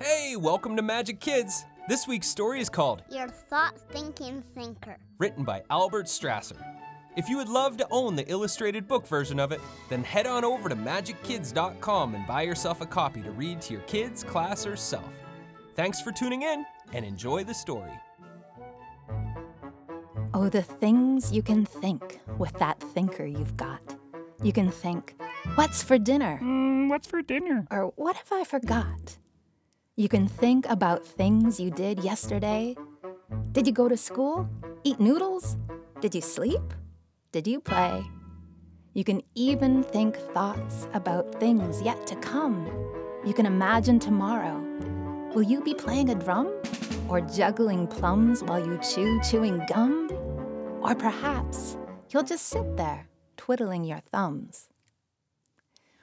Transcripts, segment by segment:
Hey, welcome to Majik Kids. This week's story is called Your thought thinking thinker. Written by Albert Strasser. If you would love to own the illustrated book version of it, then head on over to majikkids.com and buy yourself a copy to read to your kids, class, or self. Thanks for tuning in and enjoy the story. Oh, the things you can think with that thinker you've got. You can think, what's for dinner? Mm, what's for dinner? Or what if I forgot? You can think about things you did yesterday. Did you go to school? Eat noodles? Did you sleep? Did you play? You can even think thoughts about things yet to come. You can imagine tomorrow. Will you be playing a drum? Or juggling plums while you chew chewing gum? Or perhaps you'll just sit there twiddling your thumbs.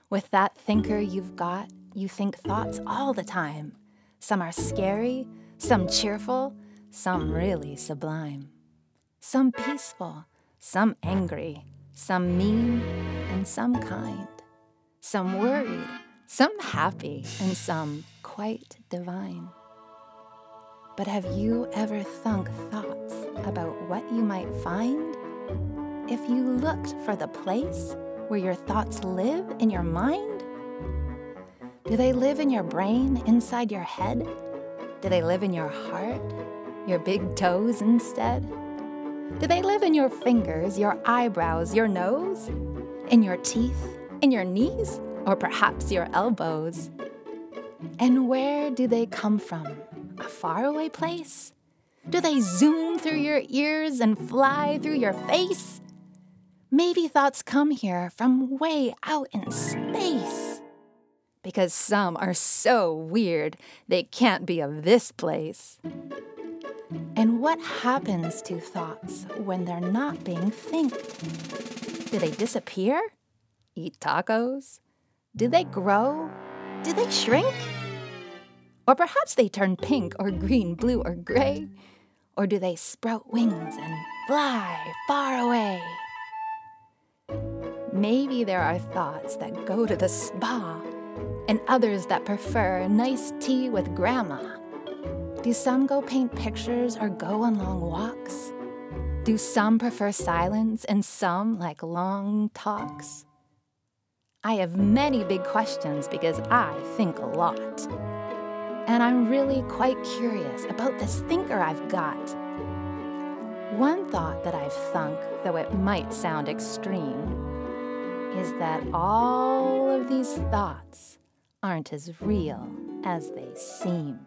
With that thinker you've got, you think thoughts all the time. Some are scary, some cheerful, some really sublime. Some peaceful, some angry, some mean, and some kind. Some worried, some happy, and some quite divine. But have you ever thunk thoughts about what you might find if you looked for the place where your thoughts live in your mind? Do they live in your brain, inside your head? Do they live in your heart, your big toes instead? Do they live in your fingers, your eyebrows, your nose? In your teeth, in your knees, or perhaps your elbows? And where do they come from? A faraway place? Do they zoom through your ears and fly through your face? Maybe thoughts come here from way out in space. Because some are so weird, they can't be of this place. And what happens to thoughts when they're not being thinked? Do they disappear? Eat tacos? Do they grow? Do they shrink? Or perhaps they turn pink or green, blue or gray? Or do they sprout wings and fly far away? Maybe there are thoughts that go to the spa and others that prefer nice tea with grandma. Do some go paint pictures or go on long walks? Do some prefer silence and some like long talks? I have many big questions because I think a lot. And I'm really quite curious about this thinker I've got. One thought that I've thunk, though it might sound extreme, is that all of these thoughts aren't as real as they seem.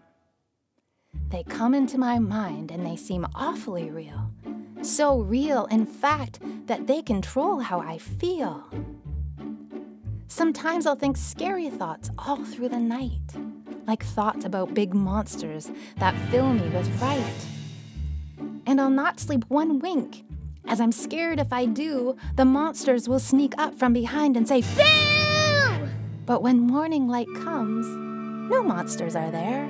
They come into my mind and they seem awfully real. So real, in fact, that they control how I feel. Sometimes I'll think scary thoughts all through the night, like thoughts about big monsters that fill me with fright. And I'll not sleep one wink, as I'm scared if I do, the monsters will sneak up from behind and say! But when morning light comes, no monsters are there.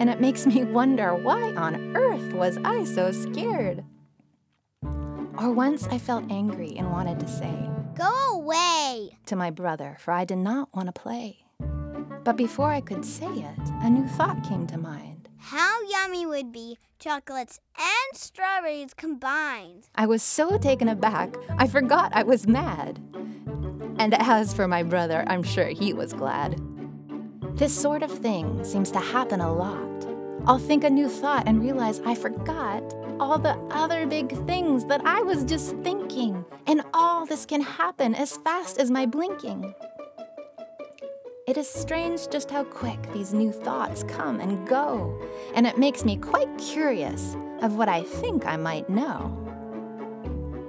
And it makes me wonder why on earth was I so scared? Or once I felt angry and wanted to say, Go away! to my brother, for I did not want to play. But before I could say it, a new thought came to mind. How yummy would be chocolates and strawberries combined. I was so taken aback, I forgot I was mad. And as for my brother, I'm sure he was glad. This sort of thing seems to happen a lot. I'll think a new thought and realize I forgot all the other big things that I was just thinking. And all this can happen as fast as my blinking. It is strange just how quick these new thoughts come and go, and it makes me quite curious of what I think I might know.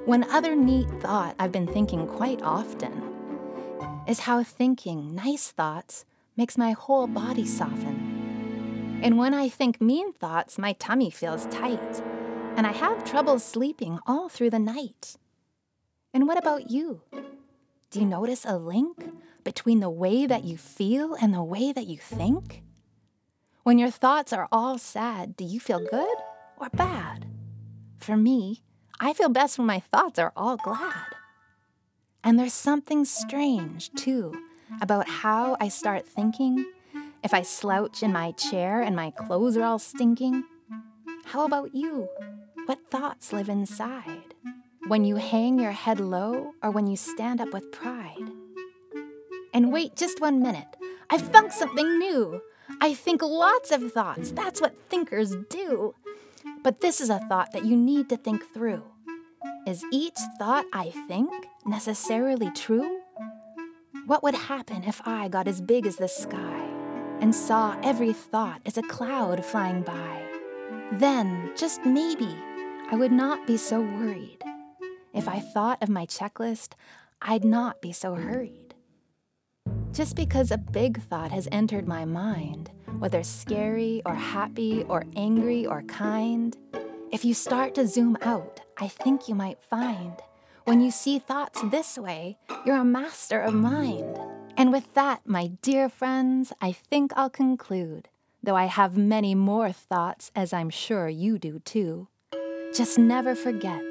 One other neat thought I've been thinking quite often is how thinking nice thoughts makes my whole body soften. And when I think mean thoughts, my tummy feels tight, and I have trouble sleeping all through the night. And what about you? Do you notice a link between the way that you feel and the way that you think? When your thoughts are all sad, do you feel good or bad? For me, I feel best when my thoughts are all glad. And there's something strange, too, about how I start thinking If I slouch in my chair and my clothes are all stinking? How about you? What thoughts live inside? When you hang your head low or when you stand up with pride? And wait just one minute. I've found something new. I think lots of thoughts. That's what thinkers do. But this is a thought that you need to think through. Is each thought I think necessarily true? What would happen if I got as big as the sky and saw every thought as a cloud flying by? Then, just maybe, I would not be so worried. If I thought of my checklist, I'd not be so hurried. Just because a big thought has entered my mind, whether scary or happy or angry or kind, if you start to zoom out, I think you might find when you see thoughts this way, you're a master of mind. And with that, my dear friends, I think I'll conclude, though I have many more thoughts, as I'm sure you do too. Just never forget,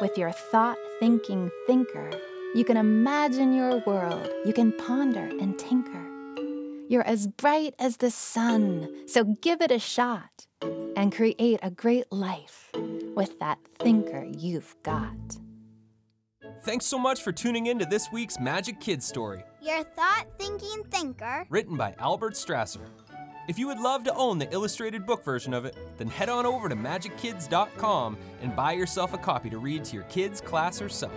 with your thought thinking thinker, you can imagine your world, you can ponder and tinker. You're as bright as the sun, so give it a shot and create a great life with that thinker you've got. Thanks so much for tuning in to this week's Majik Kids story, Your thought thinking thinker. written by Albert Strasser. If you would love to own the illustrated book version of it, then head on over to majikkids.com and buy yourself a copy to read to your kids, class, or self.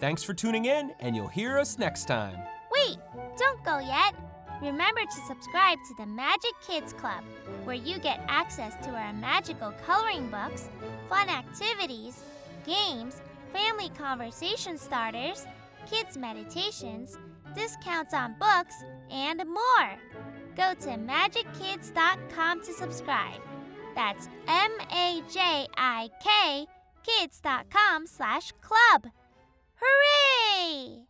Thanks for tuning in, and you'll hear us next time. Wait, don't go yet. Remember to subscribe to the Majik Kids Club, where you get access to our magical coloring books, fun activities, games, family conversation starters, kids' meditations, discounts on books, and more. Go to majikkids.com to subscribe. That's M A J I K kids.com slash club. Hooray!